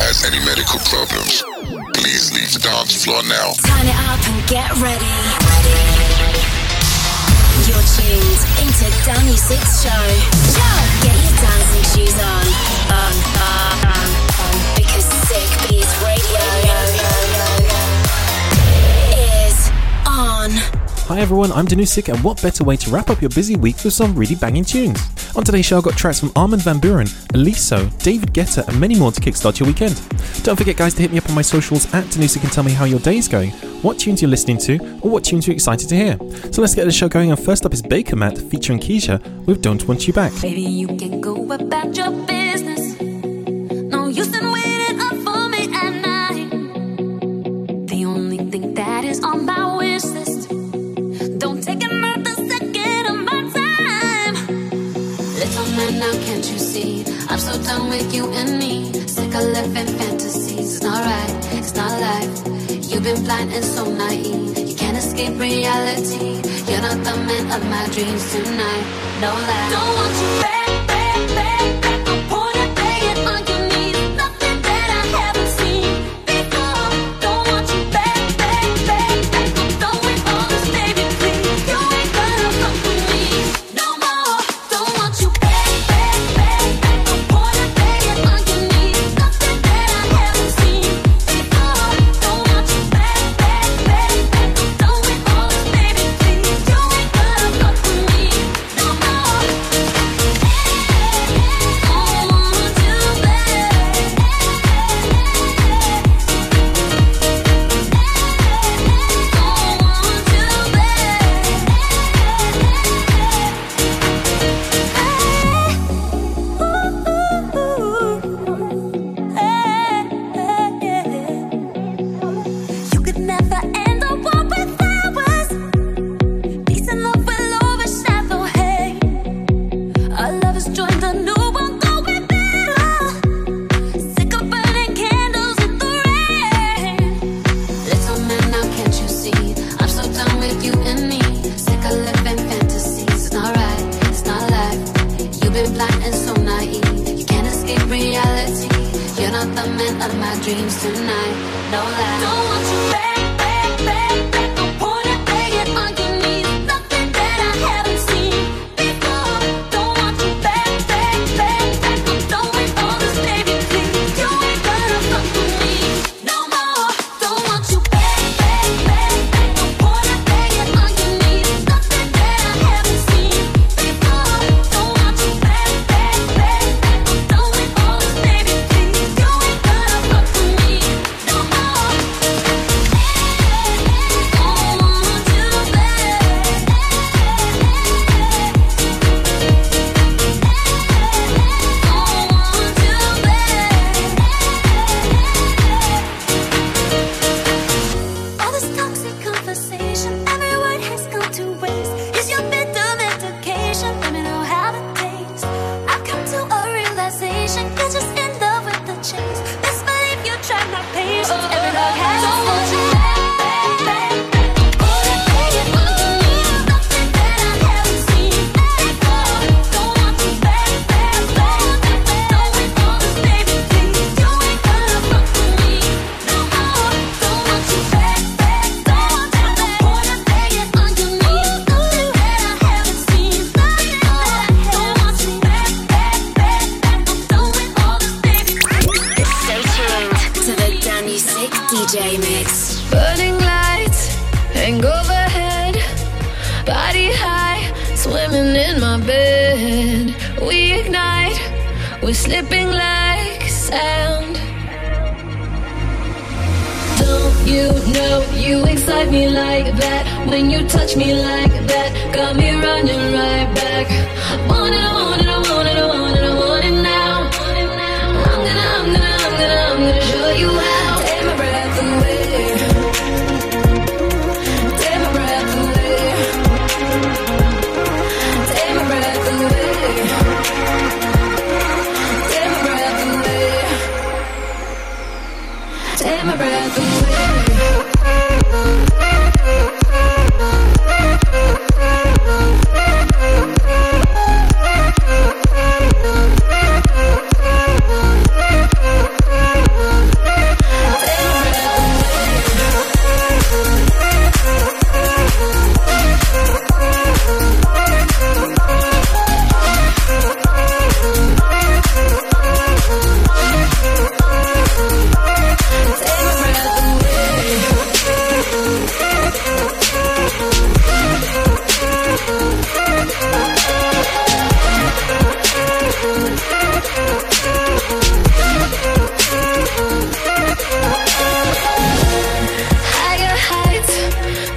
has any medical problems, please leave the dance floor now. Turn it up and get ready. ready. You're tuned into Danny Six Show. Yo! Get your dancing shoes on. On, on, on, on. Because Sick Beats Radio is on. Hi everyone, I'm Danusik, and what better way to wrap up your busy week with some really banging tunes? On today's show, I got tracks from Armin Van Buuren, Alesso, David Guetta, and many more to kickstart your weekend. Don't forget, guys, to hit me up on my socials at Danusik and tell me how your day is going, what tunes you're listening to, or what tunes you're excited to hear. So let's get the show going, and first up is Baker Matt featuring Keisha with Don't Want You Back. Baby, you can go about your business. No use in waiting up for me at night. The only thing that is on my wish list now, can't you see? I'm so done with you and me. Sick of living fantasies. It's not right, it's not life. You've been blind and so naive. You can't escape reality. You're not the man of my dreams tonight. No lie. Don't want you back.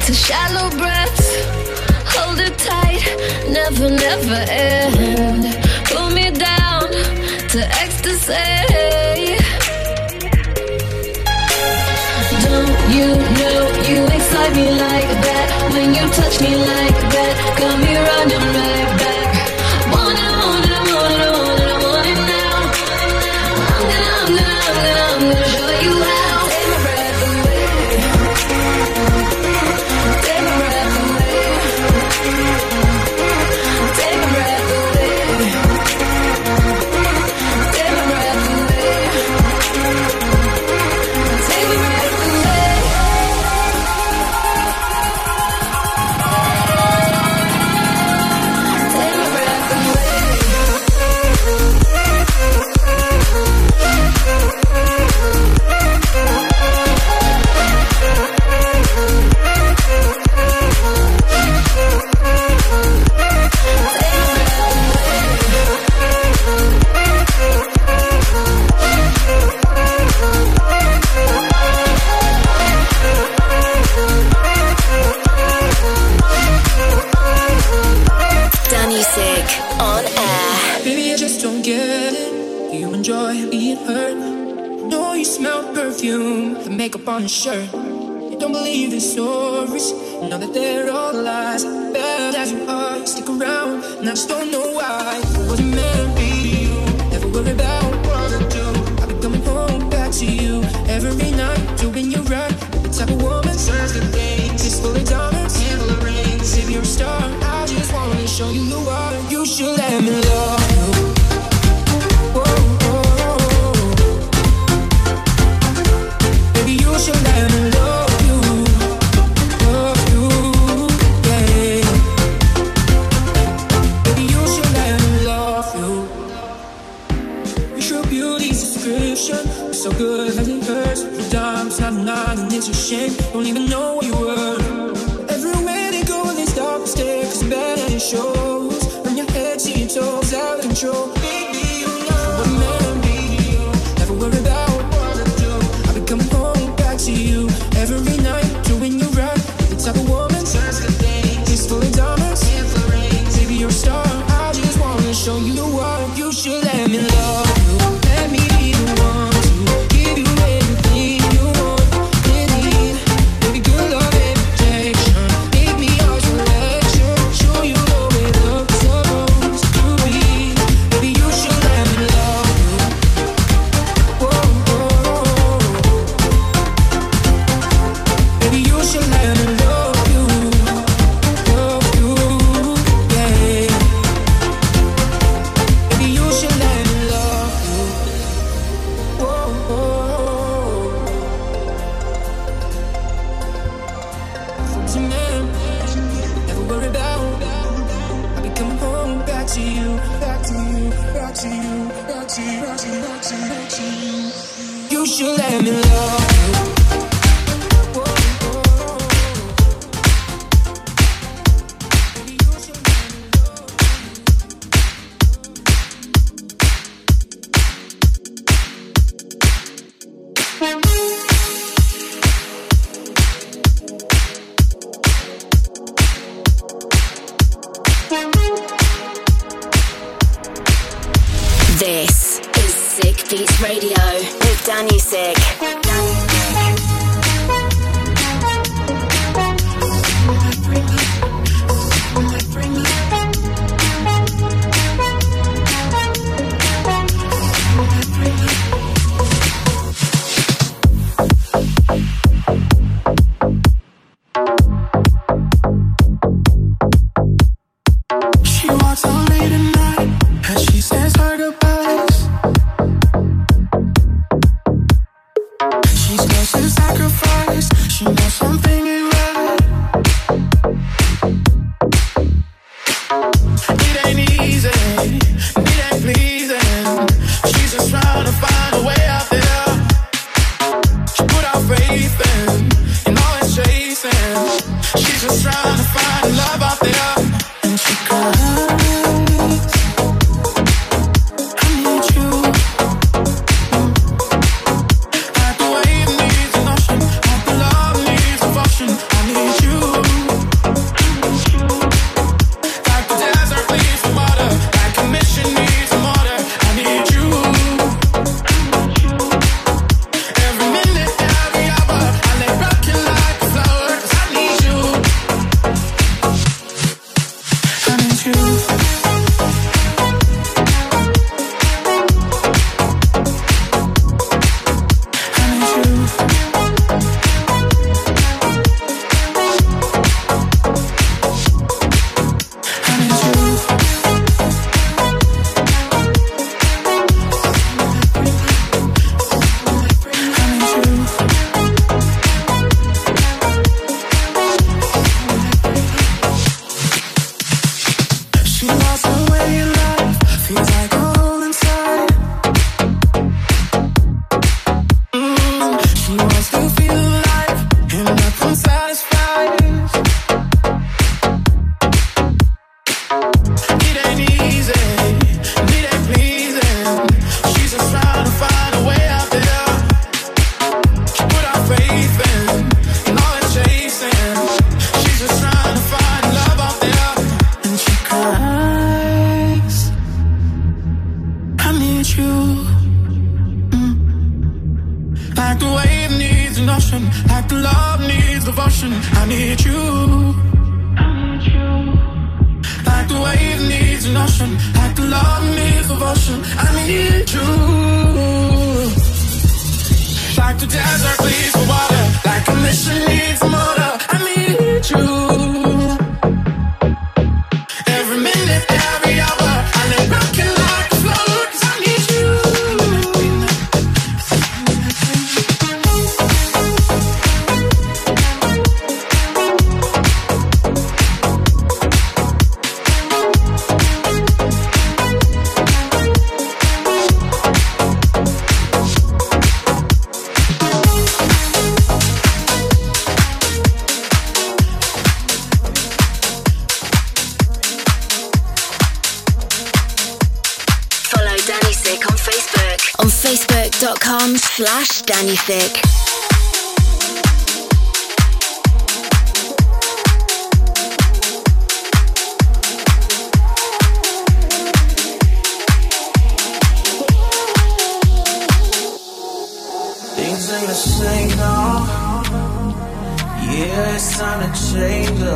to shallow breaths. Hold it tight, never, never end. Pull me down to ecstasy. Don't you know you excite me like that? When you touch me like that, got me running red. unsure. You don't believe the stories, now that they're all lies. Bad as you are, stick around, and I just don't know why. This is Sick Beats Radio with Danny Sick.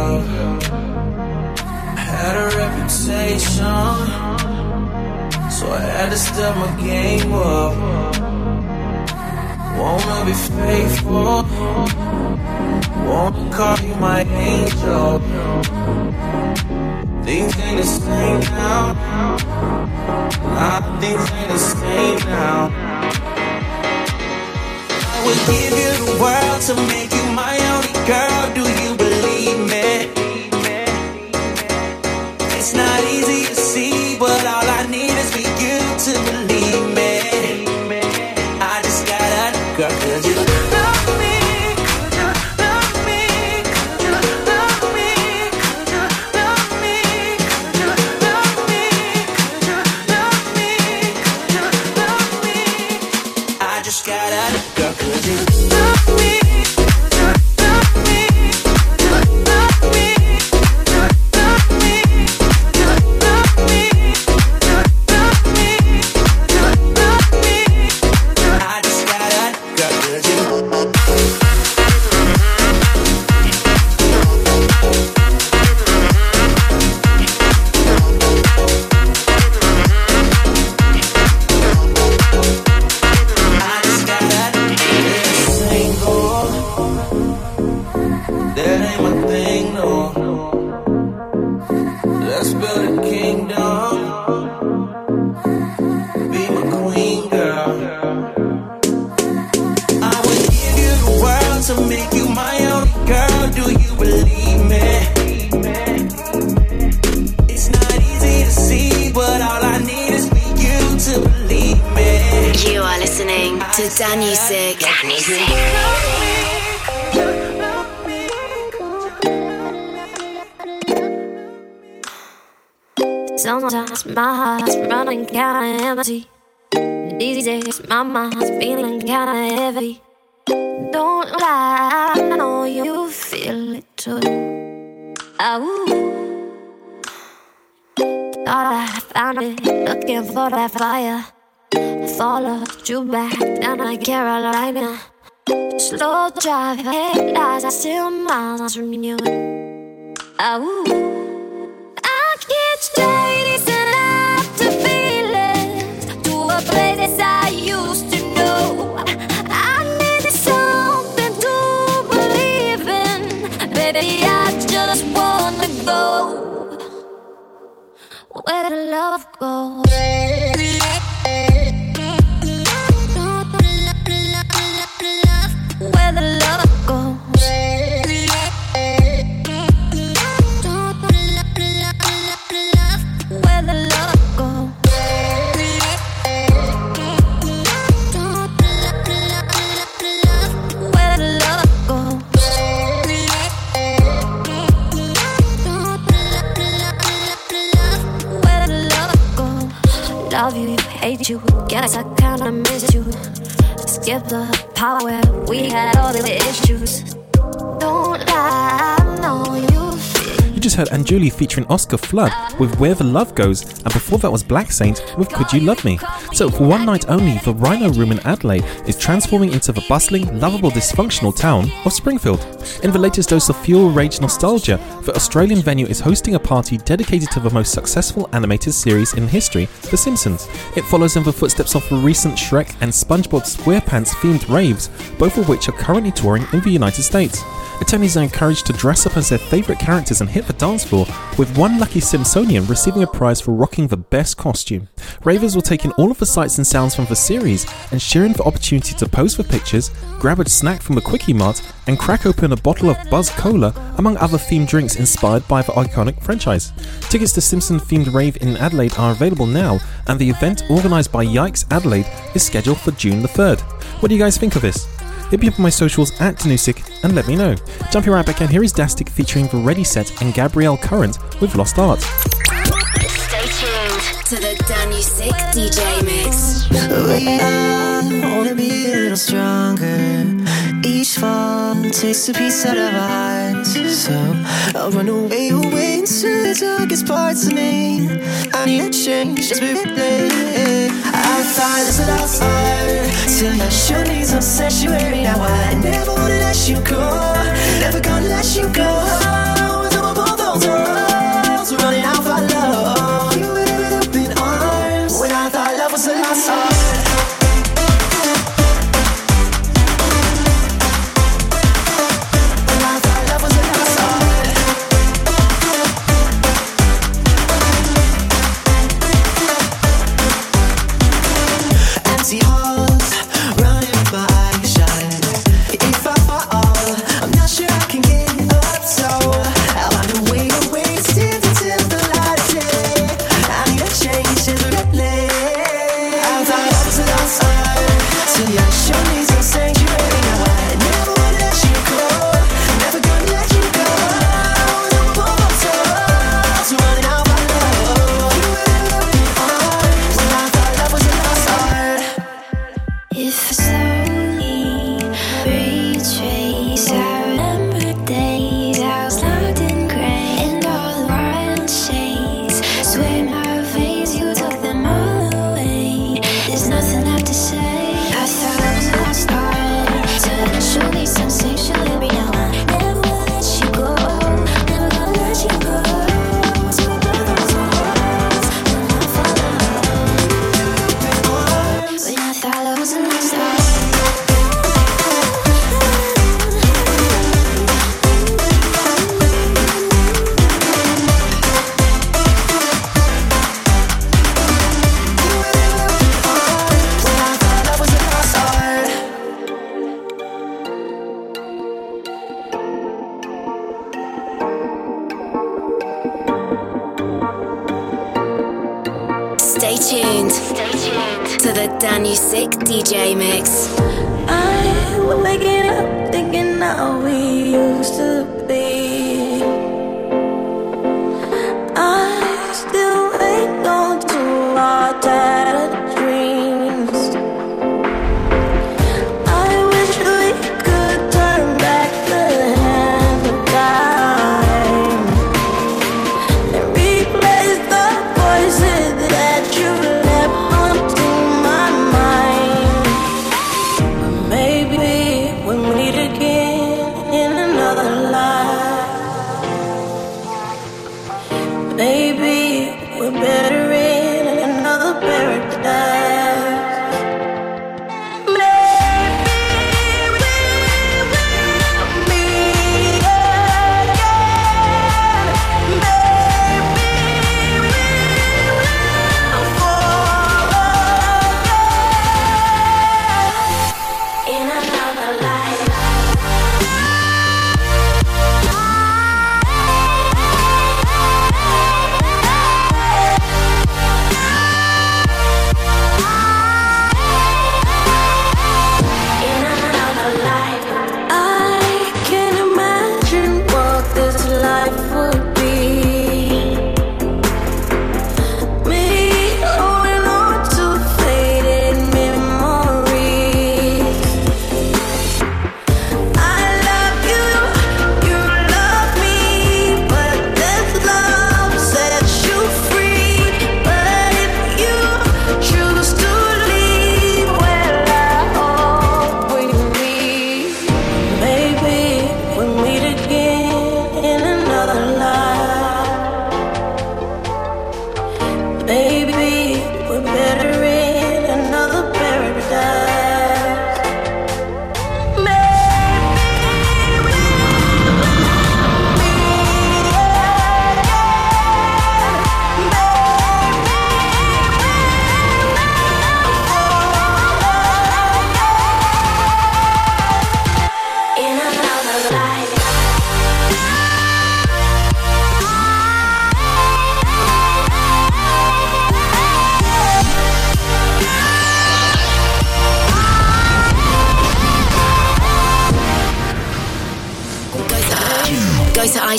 Up. Had a reputation, so I had to step my game up. Wanna be faithful, wanna call you my angel. Things ain't the same now. Nah, things ain't the same now. I would give you the world to make you my only girl. Do you believe me? It's not easy to see, Danny Sick. Danny Sick. Sometimes my heart's running kinda empty. These days my mind's feeling kinda heavy. Don't lie, I know you feel it too. Ooh. Thought I found it, looking for that fire. Followed you back down to Carolina. Slow drive, headlights, I still miles from you. Ooh. I can't straight after feelings to a place I used to know. I need something to believe in, baby. I just wanna go where the love goes. Hate you. Guess I kinda miss you. Skip the part where we had all the issues. Don't lie, I know you just heard Anjuli featuring Oscar Flood with Where the Love Goes, and before that was Black Saint with Could You Love Me. So, for one night only, the Rhino Room in Adelaide is transforming into the bustling, lovable, dysfunctional town of Springfield. In the latest dose of fuel rage nostalgia, the Australian venue is hosting a party dedicated to the most successful animated series in history, The Simpsons. It follows in the footsteps of the recent Shrek and SpongeBob SquarePants themed raves, both of which are currently touring in the United States. Attendees are encouraged to dress up as their favourite characters and hit dance floor, with one lucky Simpsonian receiving a prize for rocking the best costume. Ravers will take in all of the sights and sounds from the series and share in the opportunity to pose for pictures, grab a snack from the Kwik-E-Mart, and crack open a bottle of Buzz Cola, among other themed drinks inspired by the iconic franchise. Tickets to Simpson themed rave in Adelaide are available now, and the event, organised by Yikes Adelaide, is scheduled for June the 3rd. What do you guys think of this? Hit me up on my socials at Danusik and let me know. Jumping right back in, here is Dastic featuring the Ready Set and Gabrielle Current with Lost Art. Stay tuned to the Danusik DJ mix. We wanna be a little stronger. Each fall takes a piece out of our. So I'll run away, away into the darkest parts of me. I need a change, just be ready. I thought this was lost art. Till I need some sanctuary. Now I never wanna let you go. Never gonna let you go. Of those running out love. You arms when I thought love was a. When I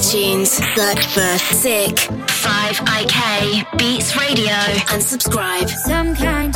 iTunes, search for Sick 5IK Beats Radio and subscribe. Some kind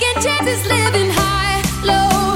Taking chances, living high, low.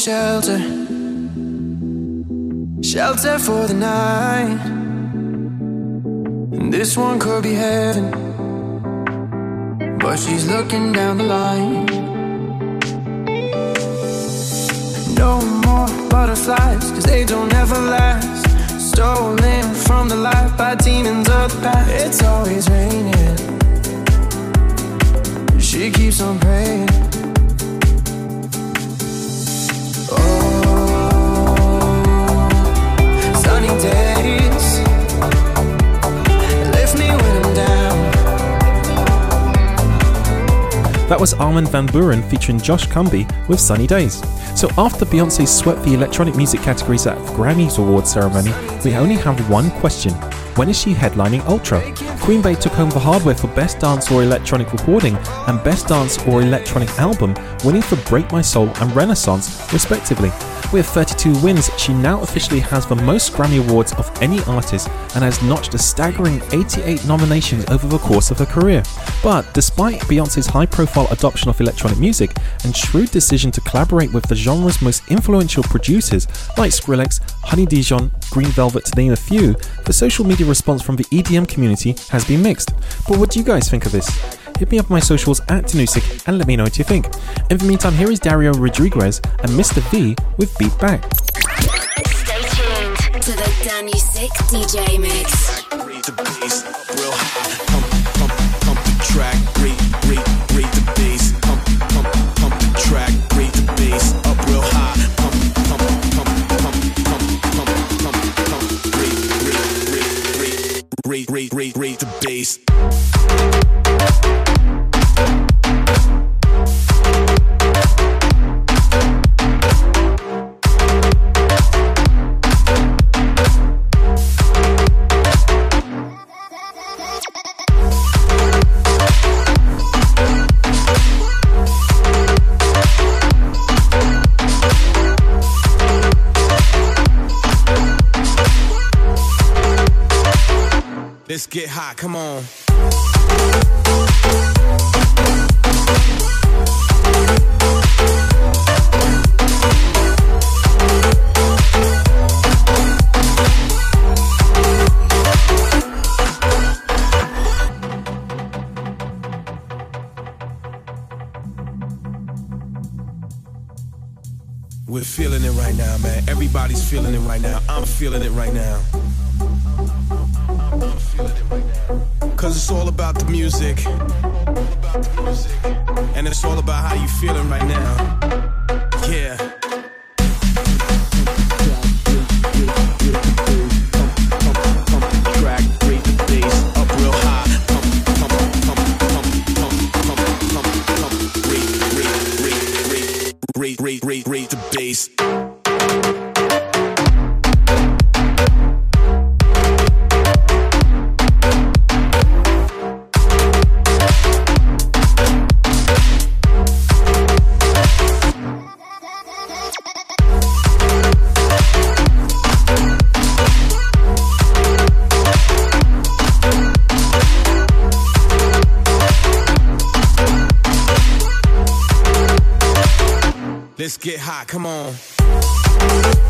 Shelter. Shelter for the night. And this one could be heaven. But she's looking down the line. No more butterflies, cause they don't ever last. Stolen from the light by demons of the past. It's always raining. She keeps on praying. That was Armin Van Buuren featuring Josh Cumbee with Sunny Days. So after Beyonce swept the electronic music categories at the Grammys Awards ceremony, we only have one question. When is she headlining Ultra? Queen Bey took home the hardware for Best Dance or Electronic Recording and Best Dance or Electronic Album, winning for Break My Soul and Renaissance, respectively. With 32 wins, she now officially has the most Grammy Awards of any artist and has notched a staggering 88 nominations over the course of her career. But despite Beyonce's high profile adoption of electronic music and shrewd decision to collaborate with the genre's most influential producers like Skrillex, Honey Dijon, Green Velvet, to name a few, the social media response from the EDM community has been mixed. But what do you guys think of this? Hit me up on my socials at Danusik and let me know what you think. In the meantime, here is Dario Rodriguez and Mr. V with Beat Back. Stay tuned to the Danny Sick DJ mix. Come on. Get hot, come on.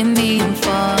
taking me and fall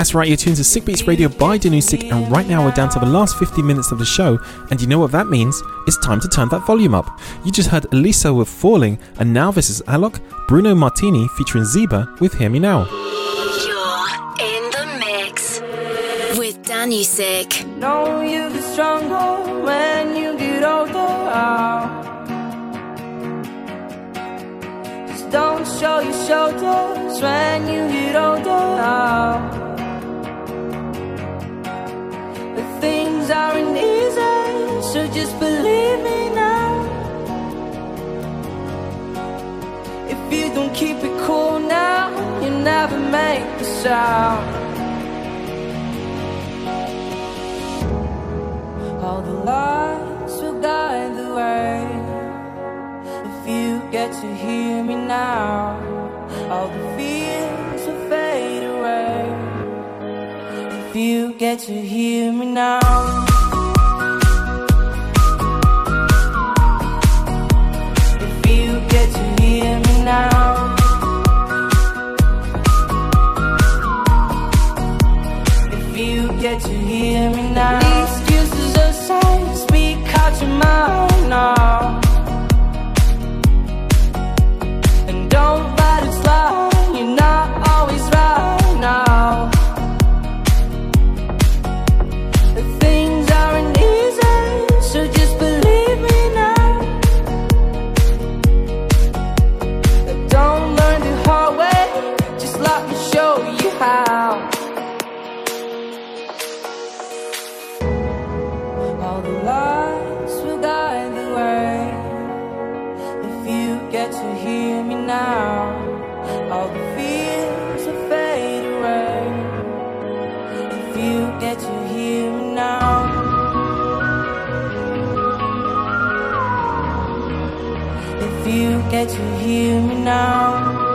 That's right, you're tuned to Sick Beats Radio by Danusik, and right now we're down to the last 15 minutes of the show, and you know what that means? It's time to turn that volume up. You just heard Alesso with Falling, and now this is Alok, Bruno Martini featuring Zeeba with Hear Me Now. You're in the mix with Danusik. Know you get stronger when you get older. Don't show your shoulders when you get older. So just believe me now. If you don't keep it cool now, you never make the sound. All the lights will guide the way. If you get to hear me now, all the fears will fade away. If you get to hear me now. You get to hear me now.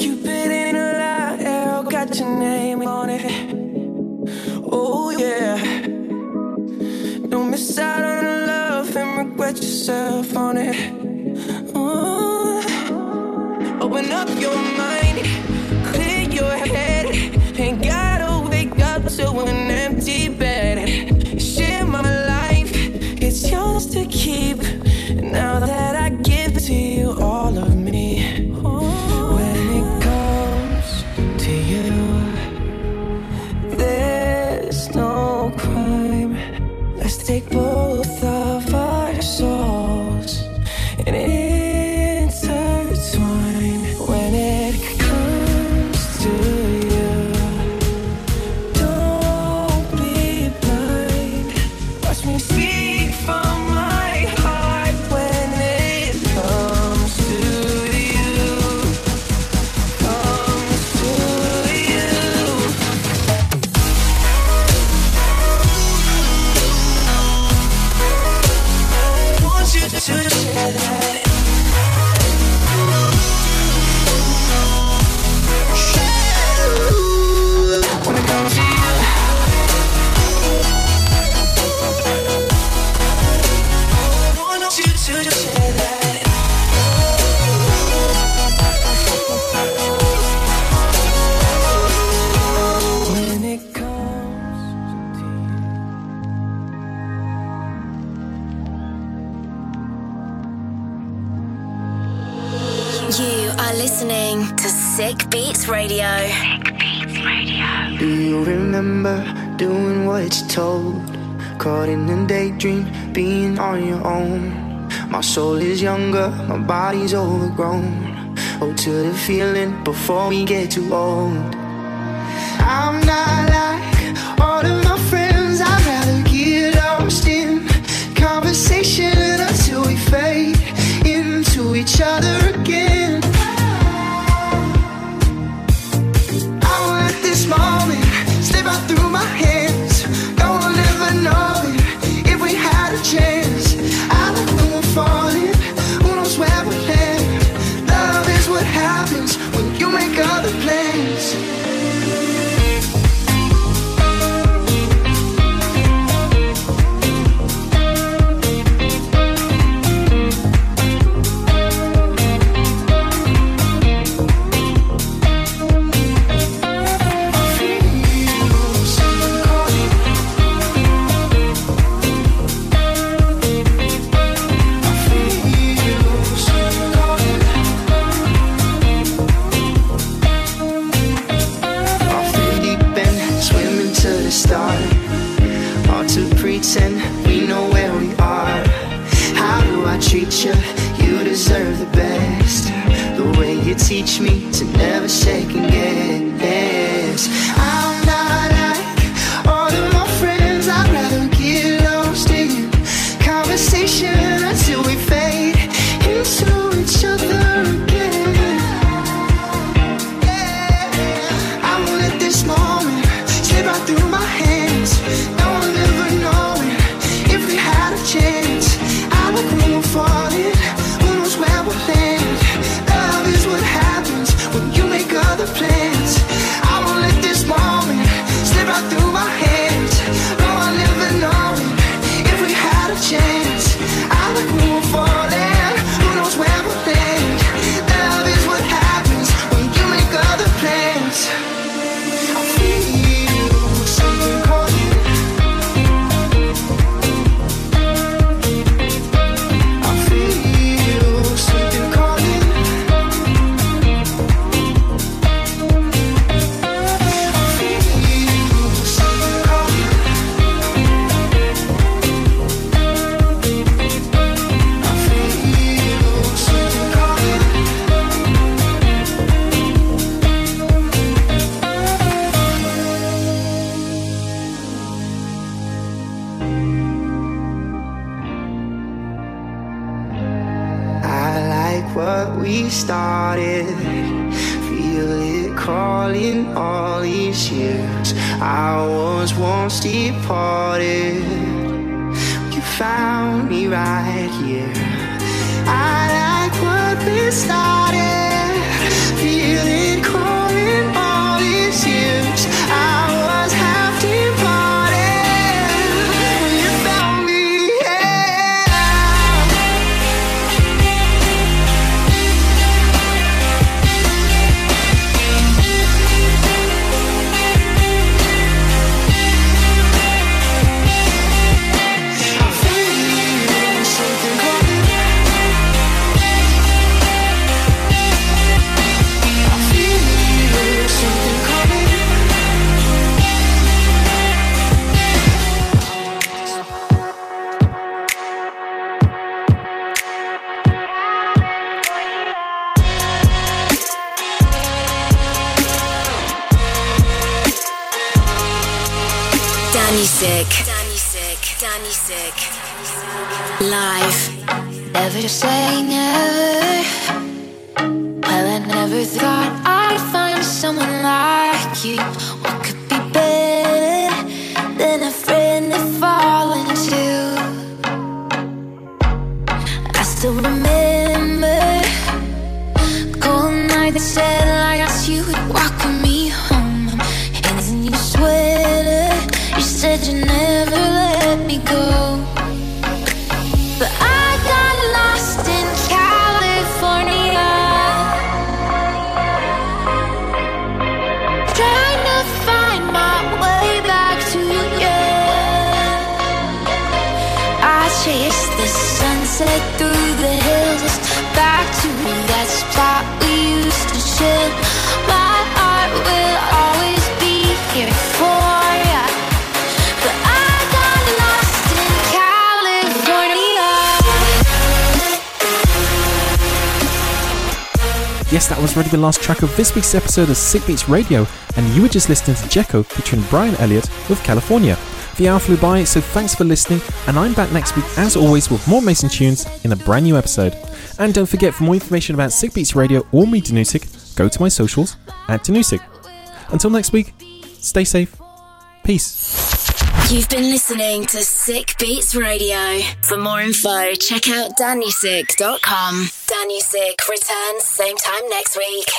Cupid ain't a lie, arrow got your name on it. Oh yeah. Don't miss out on the love and regret yourself on it. Ooh. Open up your mind, clear your head, and gotta wake up to an empty bed. Share my life, it's yours to keep. Now that in a daydream, being on your own. My soul is younger, my body's overgrown. Oh, to the feeling before we get too old. I'm not like all of my friends, I'd rather get lost in conversation until we fade into each other again. teach me Sick. Danny Sick. Live. Never say never. Well, I never thought I'd find someone like you. That was already the last track of this week's episode of Sick Beats Radio, and you were just listening to Jekko featuring Brian Elliott with California. The hour flew by, so thanks for listening, and I'm back next week as always with more Mason tunes in a brand new episode. And don't forget, for more information about Sick Beats Radio or me, Danusik, go to my socials at Danusik. Until next week, stay safe. Peace. You've been listening to Sick Beats Radio. For more info, check out DannySick.com. Danny Sick returns same time next week.